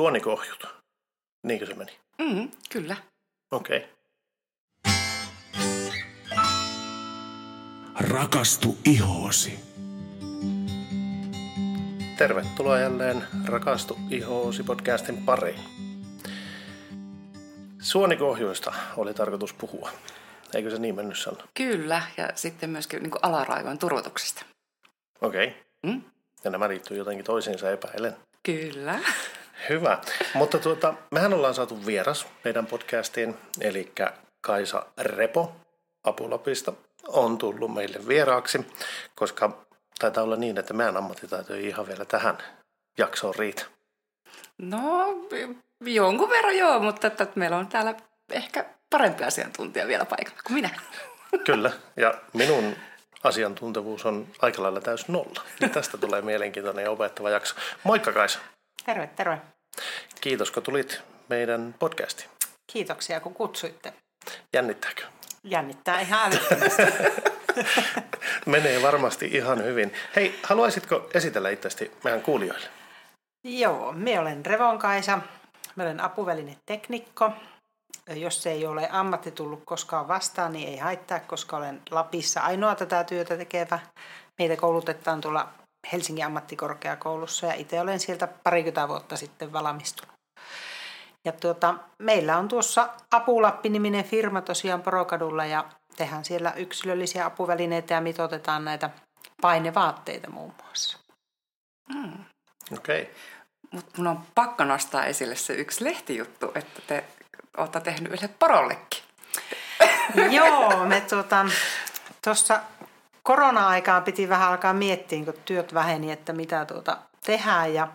Suonikohjut. Niinkö se meni? Mm, kyllä. Okei. Okay. Rakastu ihoosi. Tervetuloa jälleen Rakastu ihoosi podcastin pariin. Suonikohjuista oli tarkoitus puhua. Eikö se niin mennyt sanoa? Kyllä, ja sitten myöskin niin alaraivojen turvotuksesta. Okei. Okay. Mm? Ja nämä liittyy jotenkin toisiinsa epäilen. Kyllä. Hyvä. Mutta tuota, mehän ollaan saatu vieras meidän podcastiin, eli Kaisa Repo Apulapista on tullut meille vieraaksi, koska taitaa olla niin, että meidän ammattitaito ei ihan vielä tähän jaksoon riitä. No, jonkun verran joo, mutta että meillä on täällä ehkä parempi asiantuntija vielä paikalla kuin minä. Kyllä, ja minun asiantuntevuus on aika lailla täys nolla. Niin tästä tulee mielenkiintoinen ja opettava jakso. Moikka Kaisa. Terve, terve. Kiitos, kun tulit meidän podcastiin. Kiitoksia, kun kutsuitte. Jännittääkö? Jännittää ihan älyttömästi. Menee varmasti ihan hyvin. Hei, haluaisitko esitellä itseäsi meidän kuulijoille? Joo, me olen Revon Kaisa. Mä olen apuvälineteknikko. Jos ei ole ammatti tullut koskaan vastaan, niin ei haittaa, koska olen Lapissa ainoa tätä työtä tekevä. Meitä koulutetaan tuolla Helsingin ammattikorkeakoulussa ja itse olen sieltä parikymmentä vuotta sitten valmistunut. Ja tuota, meillä on tuossa Apulappi-niminen firma tosiaan Porokadulla ja tehdään siellä yksilöllisiä apuvälineitä ja mitotetaan näitä painevaatteita muun muassa. Mm. Okei. Okay. Mutta mun on pakko nostaa esille se yksi lehtijuttu, että te olette tehnyt yhdelle porollekin. Joo, me tuota, tuossa korona-aikaan piti vähän alkaa miettiä, kun työt väheni, että mitä tuota tehdään. Ja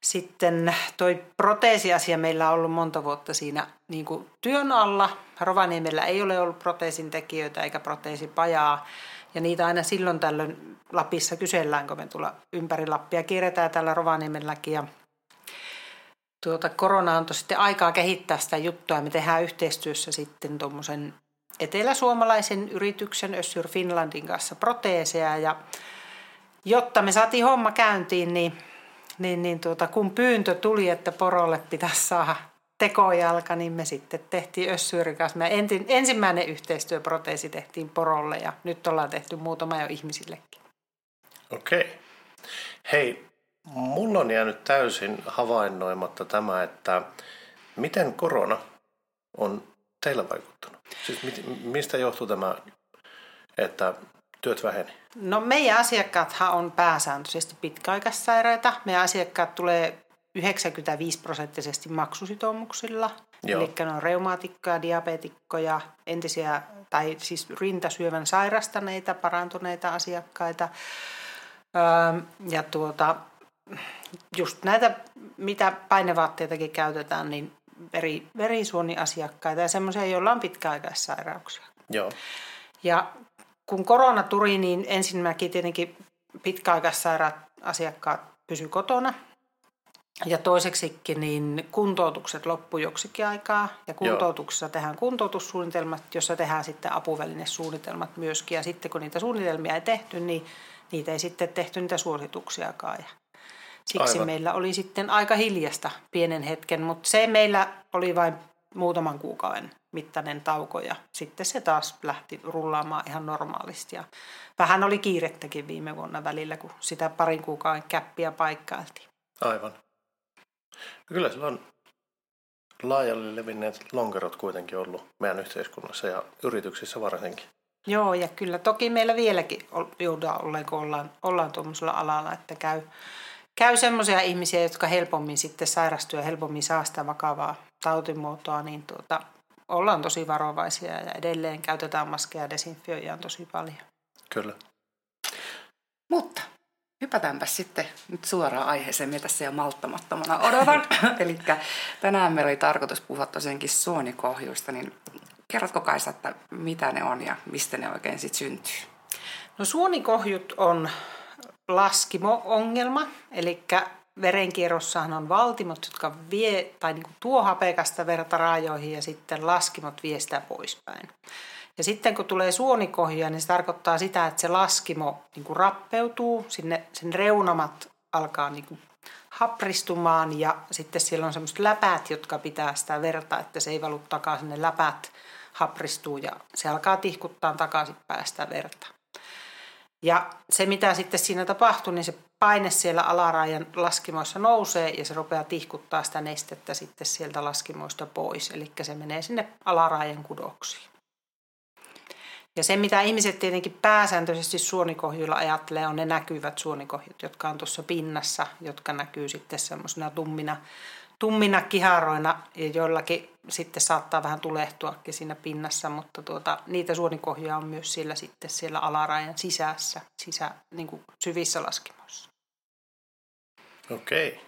sitten toi proteesiasia meillä on ollut monta vuotta siinä niin kuin työn alla. Rovaniemellä ei ole ollut proteesin tekijöitä eikä proteesipajaa. Ja niitä aina silloin tällöin Lapissa kysellään, kun me tulla ympäri Lappia kierretään täällä Rovaniemelläkin. Ja tuota, korona antoi sitten aikaa kehittää sitä juttua. Me tehdään yhteistyössä sitten tuommoisen eteläsuomalaisen yrityksen Össur Finlandin kanssa proteeseja. Ja jotta me saatiin homma käyntiin, niin, niin, niin tuota, kun pyyntö tuli, että porolle pitäisi saada tekojalka, niin me sitten tehtiin Össyrin kanssa. Me ensimmäinen yhteistyöproteesi tehtiin porolle ja nyt ollaan tehty muutama jo ihmisillekin. Okei. Okay. Hei, mulla on jäänyt täysin havainnoimatta tämä, että miten korona on teillä vaikuttanut? Siis mistä johtuu tämä, että työt väheni? No meidän asiakkaathan on pääsääntöisesti pitkäaikaissairaita. Meidän asiakkaat tulee 95 prosenttisesti maksusitoumuksilla. Joo. Eli ne on reumaatikkoja, diabetikkoja, entisiä tai siis rintasyövän sairastaneita, parantuneita asiakkaita. Öö, ja tuota, just näitä, mitä painevaatteitakin käytetään, niin veri, verisuoniasiakkaita ja semmoisia, joilla on pitkäaikaissairauksia. Joo. Ja kun korona tuli, niin ensinnäkin tietenkin pitkäaikaissairaat asiakkaat pysy kotona – ja toiseksikin niin kuntoutukset loppui joksikin aikaa ja kuntoutuksessa Joo. tehdään kuntoutussuunnitelmat, jossa tehdään sitten apuvälinesuunnitelmat myöskin. Ja sitten kun niitä suunnitelmia ei tehty, niin niitä ei sitten tehty niitä suosituksiakaan. Ja siksi Aivan. meillä oli sitten aika hiljasta pienen hetken, mutta se meillä oli vain muutaman kuukauden mittainen tauko ja sitten se taas lähti rullaamaan ihan normaalisti. Ja vähän oli kiirettäkin viime vuonna välillä, kun sitä parin kuukauden käppiä paikkailtiin. Aivan. Kyllä sillä on laajalle levinneet lonkerot kuitenkin ollut meidän yhteiskunnassa ja yrityksissä varsinkin. Joo, ja kyllä toki meillä vieläkin joudutaan olleen, kun ollaan, ollaan tuommoisella alalla, että käy, käy semmoisia ihmisiä, jotka helpommin sitten sairastuu ja helpommin saa sitä vakavaa tautimuotoa, niin tuota, ollaan tosi varovaisia ja edelleen käytetään maskeja ja desinfioijaa tosi paljon. Kyllä. Mutta Hypätäänpä sitten nyt suoraan aiheeseen, mitä tässä jo malttamattomana odotan. Eli tänään meillä oli tarkoitus puhua tosiaankin suonikohjuista, niin kerrotko Kaisa, että mitä ne on ja mistä ne oikein sitten syntyy? No suonikohjut on laskimo-ongelma, eli verenkierrossahan on valtimot, jotka vie tai niin tuo hapekasta verta raajoihin ja sitten laskimot vie sitä poispäin. Ja sitten kun tulee suonikohja, niin se tarkoittaa sitä, että se laskimo niin kuin rappeutuu, sinne, sen reunamat alkaa niin kuin hapristumaan ja sitten siellä on semmoiset läpät, jotka pitää sitä verta, että se ei valu takaisin. Ne läpät hapristuu ja se alkaa tihkuttaa takaisin päästä verta. Ja se, mitä sitten siinä tapahtuu, niin se paine siellä alarajan laskimoissa nousee ja se rupeaa tihkuttaa sitä nestettä sitten sieltä laskimoista pois. Eli se menee sinne alarajan kudoksiin. Ja se, mitä ihmiset tietenkin pääsääntöisesti suonikohjuilla ajattelee, on ne näkyvät suonikohjut, jotka on tuossa pinnassa, jotka näkyy sitten semmoisena tummina, tummina kiharoina, ja joillakin sitten saattaa vähän tulehtuakin siinä pinnassa, mutta tuota, niitä suonikohjuja on myös siellä sitten siellä alarajan sisässä, sisä, niin kuin syvissä laskimoissa. Okei. Okay.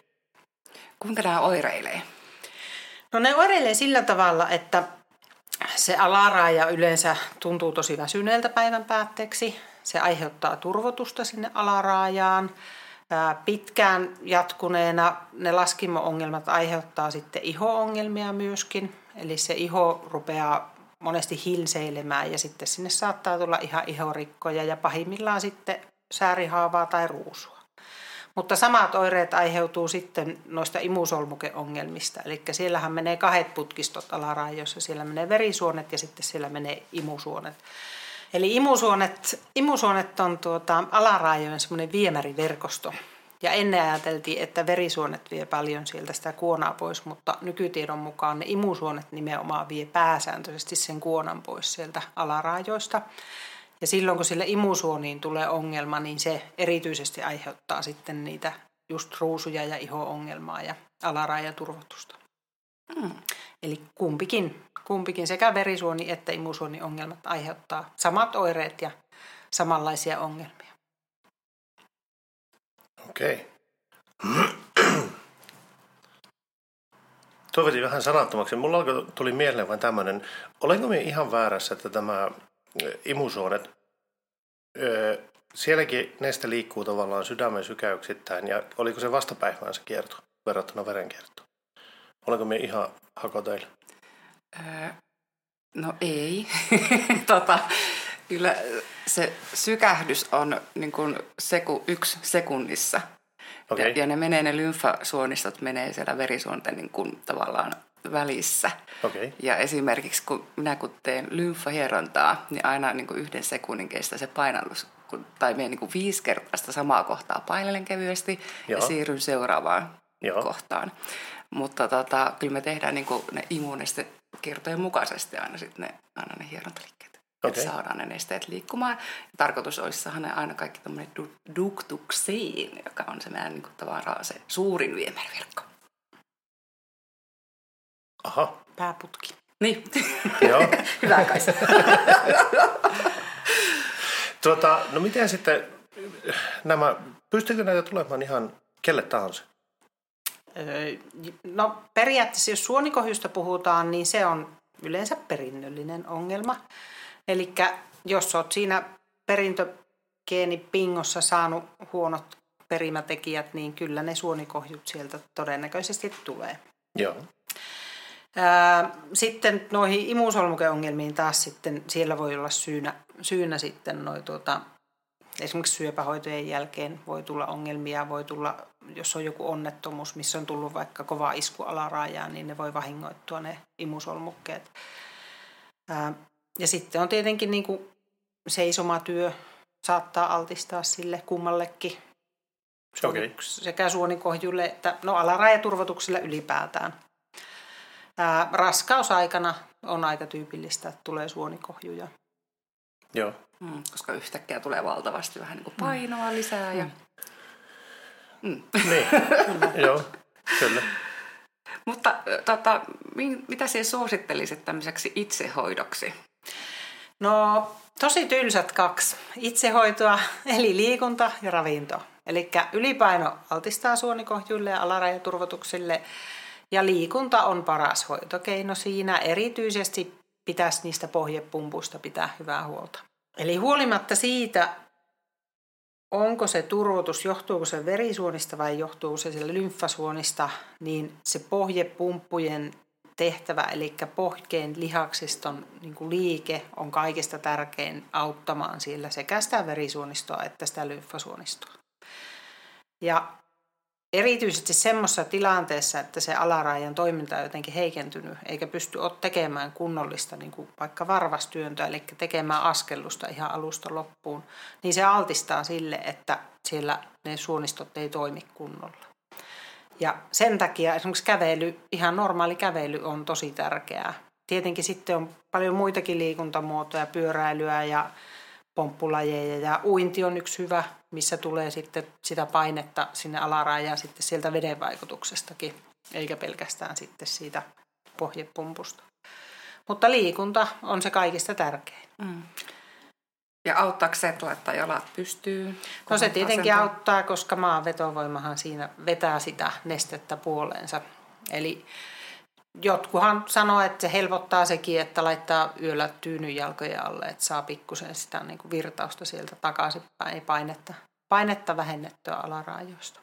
Kuinka nämä oireilee? No ne oireilee sillä tavalla, että se alaraja yleensä tuntuu tosi väsyneeltä päivän päätteeksi. Se aiheuttaa turvotusta sinne alaraajaan. Pitkään jatkuneena ne laskimo-ongelmat aiheuttaa sitten iho-ongelmia myöskin. Eli se iho rupeaa monesti hilseilemään ja sitten sinne saattaa tulla ihan ihorikkoja ja pahimmillaan sitten säärihaavaa tai ruusua. Mutta samat oireet aiheutuu sitten noista imusolmukeongelmista. Eli siellähän menee kahdet putkistot alaraajoissa. Siellä menee verisuonet ja sitten siellä menee imusuonet. Eli imusuonet, imusuonet on tuota, alaraajojen semmoinen viemäriverkosto. Ja ennen ajateltiin, että verisuonet vie paljon sieltä sitä kuonaa pois, mutta nykytiedon mukaan ne imusuonet nimenomaan vie pääsääntöisesti sen kuonan pois sieltä alaraajoista. Ja silloin kun sille imusuoniin tulee ongelma, niin se erityisesti aiheuttaa sitten niitä just ruusuja ja iho-ongelmaa ja alarajaturvotusta. Mm. Eli kumpikin, kumpikin sekä verisuoni- että imusuoniongelmat aiheuttaa samat oireet ja samanlaisia ongelmia. Okei. Tuo veti vähän sanattomaksi. Mulla tuli mieleen vain tämmöinen, olenko me ihan väärässä, että tämä imusuonet, sielläkin neste liikkuu tavallaan sydämen sykäyksittäin ja oliko se vastapäivään se kierto verrattuna verenkiertoon? Olenko me ihan hakoteilla? Öö, no ei. tota, kyllä se sykähdys on niin kuin seku, yksi sekunnissa. Okay. Ja, ja ne menee, ne lymfasuonistot menee siellä verisuonten niin kuin tavallaan välissä. Okay. Ja esimerkiksi kun minä kun teen lymfahierontaa, niin aina niin kuin yhden sekunnin kestää se painallus, tai menen niin kuin viisi kertaa sitä samaa kohtaa painelen kevyesti Joo. ja siirryn seuraavaan Joo. kohtaan. Mutta tota, kyllä me tehdään niin kuin ne immuunistekertojen mukaisesti aina, sit ne, aina ne hierontaliikkeet. Okay. Että saadaan ne nesteet liikkumaan. Tarkoitus olisi saada ne aina kaikki tämmöinen du- duktuksiin, joka on se meidän niin kuin, tavallaan se suurin viemäriverkko. Aha. Pääputki. Niin. Joo. Hyvä kai tuota, no miten sitten nämä, pystyykö näitä tulemaan ihan kelle tahansa? No periaatteessa jos suonikohjusta puhutaan, niin se on yleensä perinnöllinen ongelma. Eli jos olet siinä perintögeenipingossa saanut huonot perimätekijät, niin kyllä ne suonikohjut sieltä todennäköisesti tulee. Joo. Sitten noihin imusolmukeongelmiin taas sitten, siellä voi olla syynä, syynä sitten noi tuota, esimerkiksi syöpähoitojen jälkeen voi tulla ongelmia, voi tulla, jos on joku onnettomuus, missä on tullut vaikka kova isku alaraajaan, niin ne voi vahingoittua ne imusolmukkeet. Ja sitten on tietenkin niin kuin seisomatyö saattaa altistaa sille kummallekin. Okay. Sekä suonikohjulle että no alarajaturvotukselle ylipäätään. Ää, raskausaikana on aika tyypillistä, että tulee suonikohjuja. Joo. Mm, koska yhtäkkiä tulee valtavasti vähän niin kuin painoa lisää. Ja... Mm. Niin, joo, kyllä. Mutta tota, mitä sinä suosittelisit tämmöiseksi itsehoidoksi? No tosi tylsät kaksi. Itsehoitoa eli liikunta ja ravinto. Eli ylipaino altistaa suonikohjuille ja alarajaturvotuksille ja liikunta on paras hoitokeino siinä. Erityisesti pitäisi niistä pohjepumpuista pitää hyvää huolta. Eli huolimatta siitä, onko se turvotus, johtuuko se verisuonista vai johtuuko se sillä lymfasuonista, niin se pohjepumppujen tehtävä, eli pohkeen lihaksiston niin kuin liike on kaikista tärkein auttamaan siellä sekä sitä verisuonistoa että sitä lymfasuonistoa. Ja erityisesti semmoisessa tilanteessa, että se alarajan toiminta on jotenkin heikentynyt, eikä pysty tekemään kunnollista niin kuin vaikka varvastyöntöä, eli tekemään askellusta ihan alusta loppuun, niin se altistaa sille, että siellä ne suonistot ei toimi kunnolla. Ja sen takia esimerkiksi kävely, ihan normaali kävely on tosi tärkeää. Tietenkin sitten on paljon muitakin liikuntamuotoja, pyöräilyä ja pomppulajeja ja uinti on yksi hyvä, missä tulee sitten sitä painetta sinne alarajaan sitten sieltä veden vaikutuksestakin, eikä pelkästään sitten siitä pohjepumpusta. Mutta liikunta on se kaikista tärkein. Mm. Ja auttaako se, että laittaa jalat pystyy? No se tietenkin asentaa? auttaa, koska maan vetovoimahan siinä vetää sitä nestettä puoleensa. Eli jotkuhan sanoo, että se helpottaa sekin, että laittaa yöllä tyynyn jalkojen alle, että saa pikkusen sitä niin kuin virtausta sieltä takaisinpäin, ei painetta, painetta vähennettyä alaraajoista.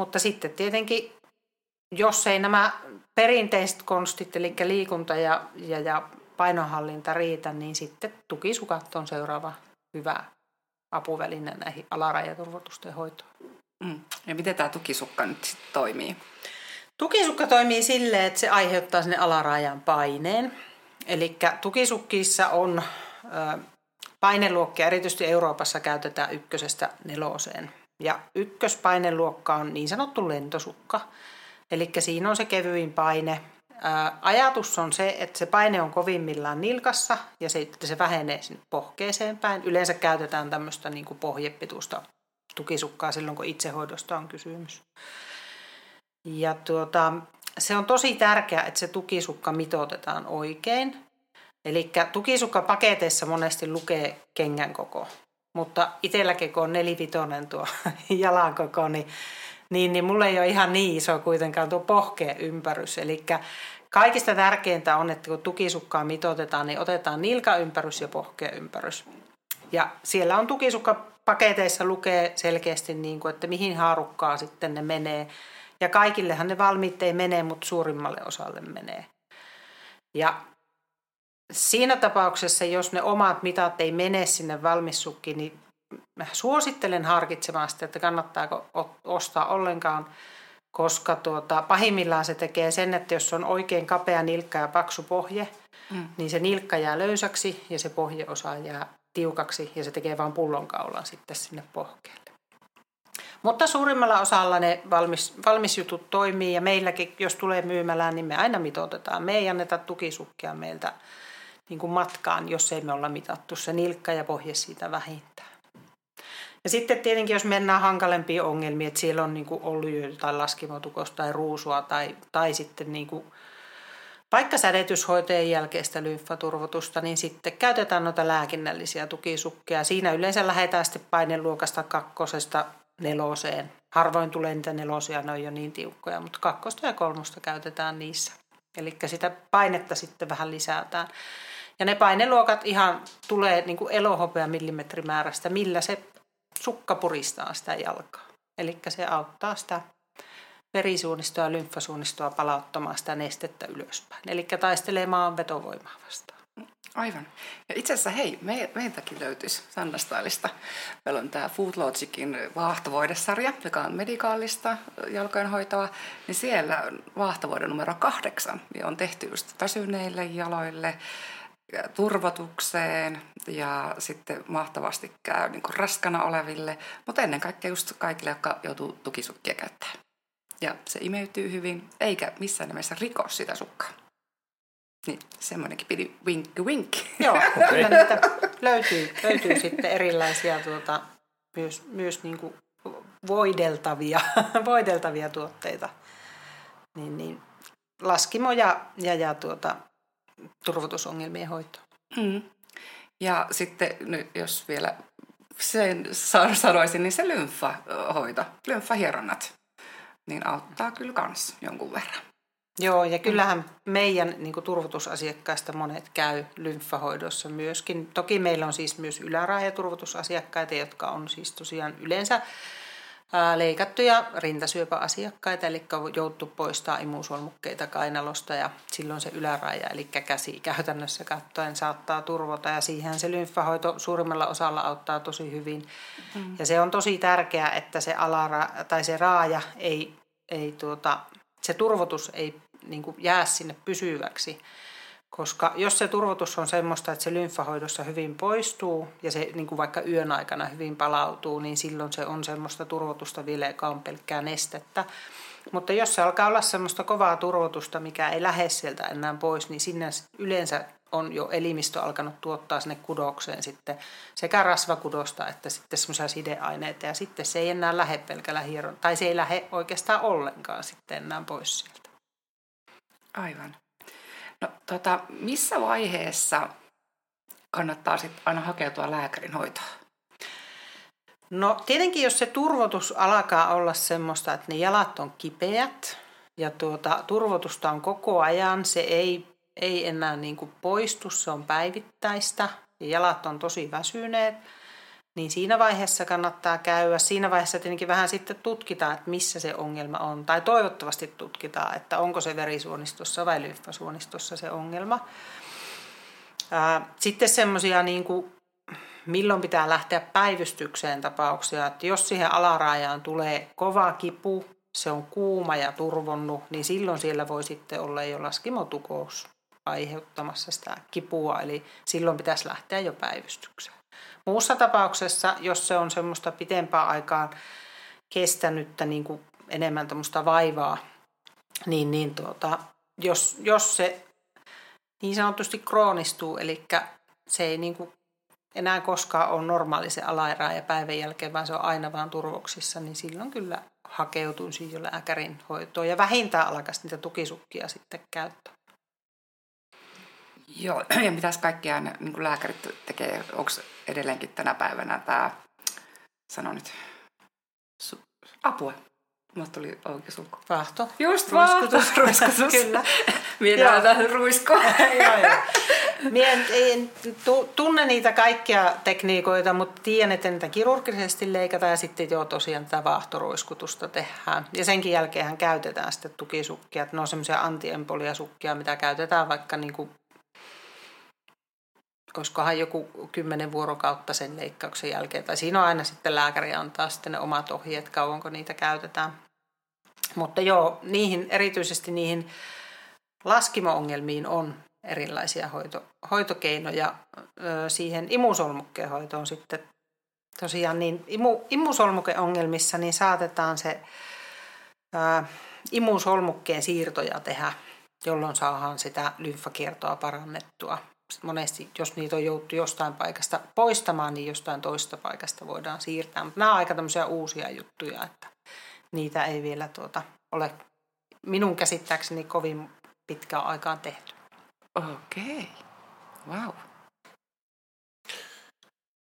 Mutta sitten tietenkin, jos ei nämä perinteiset konstit, eli liikunta ja, ja, ja painonhallinta riitä, niin sitten tukisukat on seuraava hyvä apuväline näihin alarajaturvotusten hoitoon. Mm. Ja miten tämä tukisukka nyt sitten toimii? Tukisukka toimii silleen, että se aiheuttaa sinne alarajan paineen. Eli tukisukkissa on paineluokkia, erityisesti Euroopassa käytetään ykkösestä neloseen. Ja ykköspaineluokka on niin sanottu lentosukka. Eli siinä on se kevyin paine. ajatus on se, että se paine on kovimmillaan nilkassa ja sitten se vähenee sinne pohkeeseen päin. Yleensä käytetään tämmöistä niin pohjepitusta tukisukkaa silloin, kun itsehoidosta on kysymys. Ja tuota, se on tosi tärkeää, että se tukisukka mitoitetaan oikein. Eli tukisukkapaketeissa monesti lukee kengän koko, mutta itselläkin kun on nelivitonen tuo jalan koko, niin, niin, niin mulla ei ole ihan niin iso kuitenkaan tuo pohkeen ympärys. Eli kaikista tärkeintä on, että kun tukisukkaa mitoitetaan, niin otetaan nilkaympärys ja pohkeen ympärys. Ja siellä on tukisukkapaketeissa lukee selkeästi, niin kuin, että mihin haarukkaa sitten ne menee ja kaikillehan ne valmiit ei mene, mutta suurimmalle osalle menee. Ja siinä tapauksessa, jos ne omat mitat ei mene sinne valmissukkiin, niin mä suosittelen harkitsemaan sitä, että kannattaako ostaa ollenkaan, koska tuota, pahimmillaan se tekee sen, että jos on oikein kapea nilkka ja paksu pohje, mm. niin se nilkka jää löysäksi ja se pohjeosa jää tiukaksi ja se tekee vain pullonkaulan sitten sinne pohkeelle. Mutta suurimmalla osalla ne valmis, valmisjutut toimii ja meilläkin, jos tulee myymälään, niin me aina mitoitetaan. Me ei anneta tukisukkia meiltä niin kuin matkaan, jos ei me olla mitattu se nilkka ja pohje siitä vähintään. Ja sitten tietenkin, jos mennään hankalempiin ongelmiin, että siellä on niin kuin ollut jotain laskimotukosta tai ruusua tai, tai sitten niin kuin vaikka sädetyshoitojen jälkeistä lymfaturvotusta, niin sitten käytetään noita lääkinnällisiä tukisukkia. Siinä yleensä lähdetään sitten paineluokasta kakkosesta neloseen. Harvoin tulee niitä nelosia, ne on jo niin tiukkoja, mutta kakkosta ja kolmosta käytetään niissä. Eli sitä painetta sitten vähän lisätään. Ja ne paineluokat ihan tulee niin kuin elohopea millimetrimäärästä, millä se sukka puristaa sitä jalkaa. Eli se auttaa sitä verisuunistoa ja lymfasuunistoa palauttamaan sitä nestettä ylöspäin. Eli taistelee maan vetovoimaa vastaan. Aivan. Ja itse asiassa hei, me, meiltäkin löytyisi Sandastylista. Meillä on tämä Food Logicin vaahtovoidesarja, joka on medikaalista jalkojenhoitoa. Niin siellä vaahtovoide numero kahdeksan niin on tehty just väsyneille jaloille, turvotukseen ja sitten mahtavasti käy niin kuin raskana oleville, mutta ennen kaikkea just kaikille, jotka joutuu tukisukkia käyttämään. Ja se imeytyy hyvin, eikä missään nimessä riko sitä sukkaa. Niin, semmoinenkin pidi wink wink. Joo, okay. niitä löytyy, löytyy sitten erilaisia tuota, myös, myös niin kuin voideltavia, voideltavia tuotteita. Niin, niin, laskimo ja, ja, ja tuota, turvotusongelmien hoito. Mm. Ja sitten nyt jos vielä sen sanoisin, niin se lymfahoito, lymfahieronnat, niin auttaa kyllä kans jonkun verran. Joo, ja kyllähän meidän niin kuin turvotusasiakkaista monet käy lymfahoidossa myöskin. Toki meillä on siis myös ylärajaturvotusasiakkaita, jotka on siis tosiaan yleensä leikattuja rintasyöpäasiakkaita, eli joutu poistaa imusolmukkeita kainalosta ja silloin se yläraja, eli käsi käytännössä katsoen saattaa turvota ja siihen se lymfahoito suurimmalla osalla auttaa tosi hyvin. Mm. Ja se on tosi tärkeää, että se alara, tai se raaja ei, ei tuota, se turvotus ei niin jää sinne pysyväksi, koska jos se turvotus on semmoista, että se lymfahoidossa hyvin poistuu ja se niin kuin vaikka yön aikana hyvin palautuu, niin silloin se on semmoista turvotusta vielä, joka on pelkkää nestettä. Mutta jos se alkaa olla semmoista kovaa turvotusta, mikä ei lähde sieltä enää pois, niin sinne yleensä on jo elimistö alkanut tuottaa sinne kudokseen sitten sekä rasvakudosta että sitten semmoisia sideaineita. Ja sitten se ei enää lähde pelkällä hieron, tai se ei lähde oikeastaan ollenkaan sitten enää pois sieltä. Aivan. No, tota, missä vaiheessa kannattaa sitten aina hakeutua lääkärin hoitoon? No tietenkin, jos se turvotus alkaa olla semmoista, että ne jalat on kipeät ja tuota, turvotusta on koko ajan, se ei, ei enää niin kuin poistu, se on päivittäistä ja jalat on tosi väsyneet, niin siinä vaiheessa kannattaa käydä. Siinä vaiheessa tietenkin vähän sitten tutkitaan, että missä se ongelma on. Tai toivottavasti tutkitaan, että onko se verisuonistossa vai lymfasuonistossa se ongelma. Sitten semmoisia, niin kuin, milloin pitää lähteä päivystykseen tapauksia, että jos siihen alarajaan tulee kova kipu, se on kuuma ja turvonnut, niin silloin siellä voi sitten olla jo laskimotukous aiheuttamassa sitä kipua, eli silloin pitäisi lähteä jo päivystykseen. Muussa tapauksessa, jos se on semmoista pitempää aikaa kestänyttä niin kuin enemmän tämmöistä vaivaa, niin, niin tuota, jos, jos se niin sanotusti kroonistuu, eli se ei niin kuin enää koskaan ole normaali se alaerää ja päivän jälkeen, vaan se on aina vaan turvoksissa, niin silloin kyllä hakeutuisi jo lääkärin hoitoon ja vähintään alkaisi niitä tukisukkia sitten käyttää. Joo, ja mitäs kaikkia niin lääkärit tekee? Onko edelleenkin tänä päivänä tämä, sano nyt, su, apua. Mulla tuli oikein sulku. Vahto. Just ruiskutus. ruiskutus. Kyllä. Minä tähän joo, joo. Mie en, en tunne niitä kaikkia tekniikoita, mutta tiedän, että niitä kirurgisesti leikataan ja sitten jo tosiaan tätä vaahtoruiskutusta tehdään. Ja senkin jälkeen käytetään sitten tukisukkia. Ne on semmoisia antiemboliasukkia, mitä käytetään vaikka niin kuin olisikohan joku kymmenen vuorokautta sen leikkauksen jälkeen. Tai siinä on aina sitten lääkäri antaa sitten ne omat ohjeet, kauanko niitä käytetään. Mutta joo, niihin, erityisesti niihin laskimo-ongelmiin on erilaisia hoito, hoitokeinoja. Siihen imusolmukkeen hoitoon sitten tosiaan niin imu, imusolmukeongelmissa niin saatetaan se ää, imusolmukkeen siirtoja tehdä, jolloin saadaan sitä lymfakiertoa parannettua monesti, jos niitä on jouduttu jostain paikasta poistamaan, niin jostain toista paikasta voidaan siirtää. Mutta nämä on aika tämmöisiä uusia juttuja, että niitä ei vielä tuota, ole minun käsittääkseni kovin pitkään aikaan tehty. Okei, okay. wow.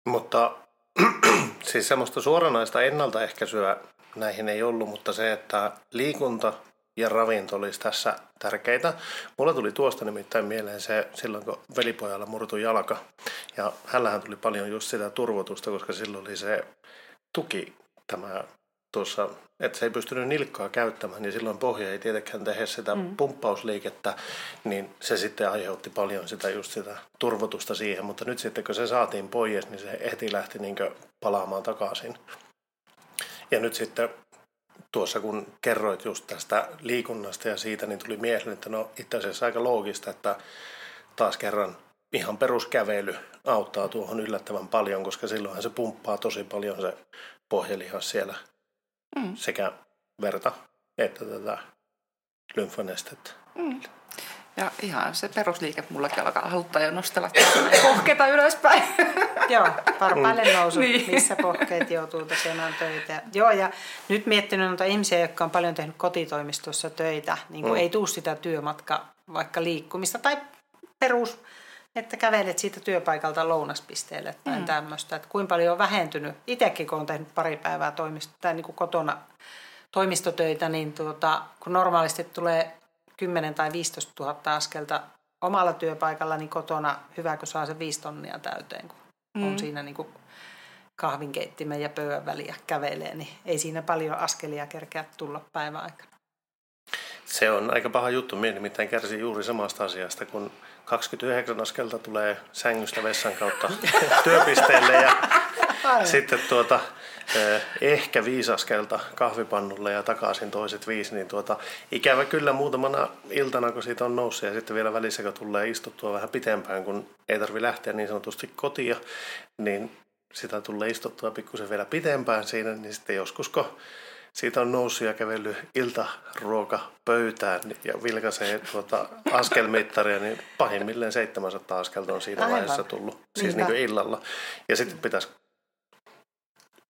Mutta siis semmoista suoranaista ennaltaehkäisyä näihin ei ollut, mutta se, että liikunta ja ravinto olisi tässä tärkeitä. Mulla tuli tuosta nimittäin mieleen se silloin, kun velipojalla murtui jalka. Ja hänellähän tuli paljon just sitä turvotusta, koska silloin oli se tuki tämä tuossa, että se ei pystynyt nilkkaa käyttämään, niin silloin pohja ei tietenkään tehdä sitä mm. pumppausliikettä, niin se sitten aiheutti paljon sitä just sitä turvotusta siihen, mutta nyt sitten kun se saatiin pois, niin se heti lähti niin palaamaan takaisin. Ja nyt sitten tuossa kun kerroit just tästä liikunnasta ja siitä, niin tuli mieleen, että no itse asiassa aika loogista, että taas kerran ihan peruskävely auttaa tuohon yllättävän paljon, koska silloinhan se pumppaa tosi paljon se pohjelihas siellä mm. sekä verta että tätä lymfanestettä. Mm. Ja ihan se perusliike mullakin alkaa haluttaa jo nostella pohkeita ylöspäin. Joo, varpaille mm. nousu, niin. missä pohkeet joutuu tekemään töitä. Joo, ja nyt miettinyt noita ihmisiä, jotka on paljon tehnyt kotitoimistossa töitä, niin kuin mm. ei tuu sitä työmatka vaikka liikkumista tai perus, että kävelet siitä työpaikalta lounaspisteelle tai mm. tämmöistä. Että kuinka paljon on vähentynyt. Itsekin kun on tehnyt pari päivää toimisto, tai niin kuin kotona toimistotöitä, niin tuota, kun normaalisti tulee 10 tai 15 000 askelta omalla työpaikalla, niin kotona hyvä, kun saa se 5 tonnia täyteen, kun mm. on siinä niin kuin kahvinkeittimen ja pöydän väliä kävelee, niin ei siinä paljon askelia kerkeä tulla päivän aikana. Se on aika paha juttu. Minä nimittäin kärsin juuri samasta asiasta, kun 29 askelta tulee sängystä vessan kautta työpisteelle ja sitten tuota, eh, ehkä viisi askelta kahvipannulle ja takaisin toiset viisi, niin tuota, ikävä kyllä muutamana iltana, kun siitä on noussut ja sitten vielä välissä, kun tulee istuttua vähän pitempään, kun ei tarvi lähteä niin sanotusti kotia, niin sitä tulee istuttua pikkusen vielä pitempään siinä, niin sitten joskus kun siitä on noussut ja kävellyt iltaruoka pöytään ja vilkaisee tuota askelmittaria, niin pahimmilleen 700 askelta on siinä Aivan. vaiheessa tullut, siis Niinpä. niin kuin illalla. Ja sitten pitäisi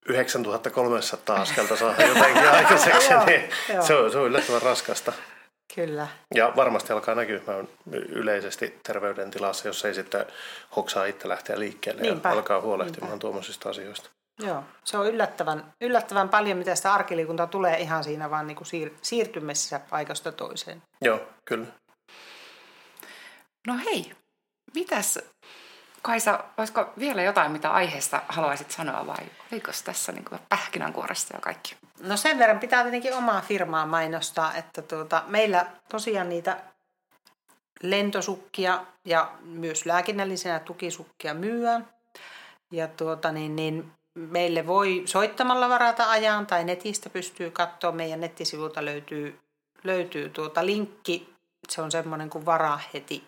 9300 askelta saada jotenkin aikaiseksi, Joo, niin joo. se on, se on yllättävän raskasta. Kyllä. Ja varmasti alkaa näkymään yleisesti terveydentilassa, jos ei sitten hoksaa itse lähteä liikkeelle Niinpä, ja alkaa huolehtimaan niinpä. tuommoisista asioista. Joo, se on yllättävän, yllättävän paljon, mitä sitä arkiliikuntaa tulee ihan siinä vaan niin kuin siir, siirtymässä paikasta toiseen. Joo, kyllä. No hei, mitäs Kaisa, olisiko vielä jotain, mitä aiheesta haluaisit sanoa vai oliko tässä niin pähkinänkuoresta ja kaikki? No sen verran pitää tietenkin omaa firmaa mainostaa, että tuota, meillä tosiaan niitä lentosukkia ja myös lääkinnällisenä tukisukkia myyään. Ja tuota, niin, niin meille voi soittamalla varata ajan tai netistä pystyy katsoa. Meidän nettisivulta löytyy, löytyy tuota linkki. Se on semmoinen kuin varaa heti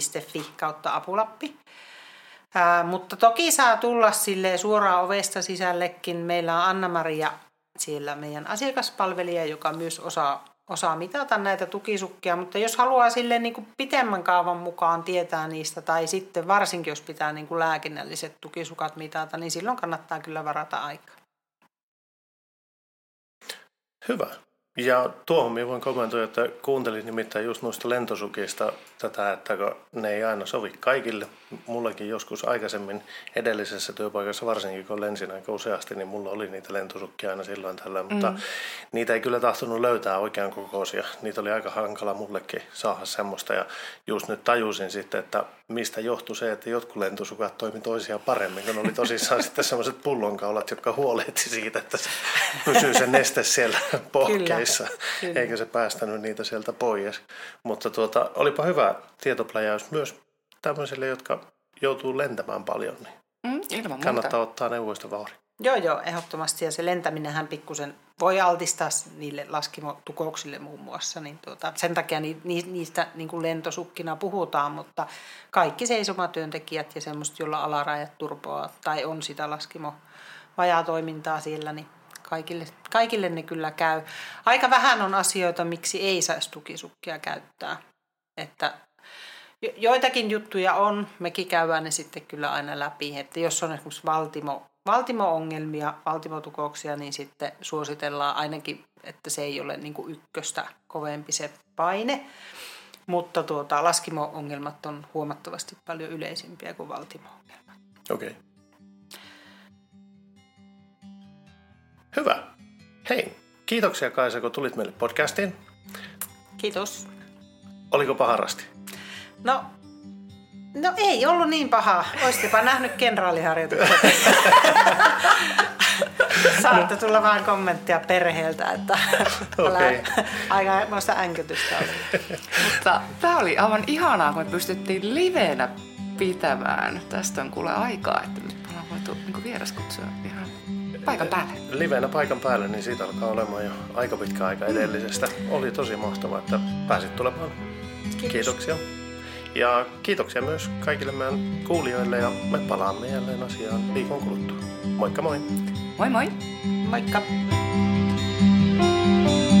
.fi kautta apulappi. Ää, mutta toki saa tulla sille suoraan ovesta sisällekin. Meillä on Anna-Maria siellä meidän asiakaspalvelija, joka myös osaa, osaa mitata näitä tukisukkia. Mutta jos haluaa sille niin kuin pitemmän kaavan mukaan tietää niistä, tai sitten varsinkin jos pitää niin kuin lääkinnälliset tukisukat mitata, niin silloin kannattaa kyllä varata aikaa. Hyvä. Ja tuohon minä voin kommentoida, että kuuntelin nimittäin just noista lentosukista tätä, että ne ei aina sovi kaikille. Mullakin joskus aikaisemmin edellisessä työpaikassa, varsinkin kun lensin aika useasti, niin mulla oli niitä lentosukkia aina silloin tällöin, mutta mm. niitä ei kyllä tahtonut löytää oikean kokoisia. Niitä oli aika hankala mullekin saada semmoista ja just nyt tajusin sitten, että mistä johtui se, että jotkut lentosukat toimi toisiaan paremmin, kun oli tosissaan sitten semmoiset pullonkaulat, jotka huolehti siitä, että se pysyy se neste siellä pohkeissa, kyllä. eikä se päästänyt niitä sieltä pois. Mutta tuota, olipa hyvä tietopläjäys myös tämmöisille, jotka joutuu lentämään paljon, niin Mm, ilman muuta. kannattaa ottaa neuvoista vauhdi. Joo, joo, ehdottomasti. Ja se lentäminenhän pikkusen voi altistaa niille laskimotukouksille muun muassa. Niin tuota, sen takia ni, ni, niistä niin kuin lentosukkina puhutaan, mutta kaikki seisomatyöntekijät ja semmoiset, joilla alarajat turpoaa tai on sitä laskimo toimintaa siellä, niin kaikille, kaikille ne kyllä käy. Aika vähän on asioita, miksi ei saisi tukisukkia käyttää. Että joitakin juttuja on, mekin käydään ne sitten kyllä aina läpi, että jos on esimerkiksi valtimo, valtimo-ongelmia, valtimotukouksia, niin sitten suositellaan ainakin, että se ei ole niin ykköstä kovempi se paine. Mutta tuota, laskimo-ongelmat on huomattavasti paljon yleisimpiä kuin valtimo-ongelmat. Okei. Okay. Hyvä. Hei, kiitoksia Kaisa, kun tulit meille podcastiin. Kiitos. Oliko paharasti? No, no ei ollut niin paha. Oisittepa nähnyt kenraaliharjoitukset. Saatte tulla vaan kommenttia perheeltä, että Okei. aika muista änkytystä oli. Mutta tämä oli aivan ihanaa, kun me pystyttiin livenä pitämään. Tästä on kuule aikaa, että nyt ollaan voitu niin vieraskutsua ihan paikan päälle. Livenä paikan päälle, niin siitä alkaa olemaan jo aika pitkä aika edellisestä. Oli tosi mahtavaa, että pääsit tulemaan. Kiitos. Kiitoksia. Ja kiitoksia myös kaikille meidän kuulijoille ja me palaamme jälleen asiaan viikon kuluttua. Moikka moi! Moi moi! Moikka! Thank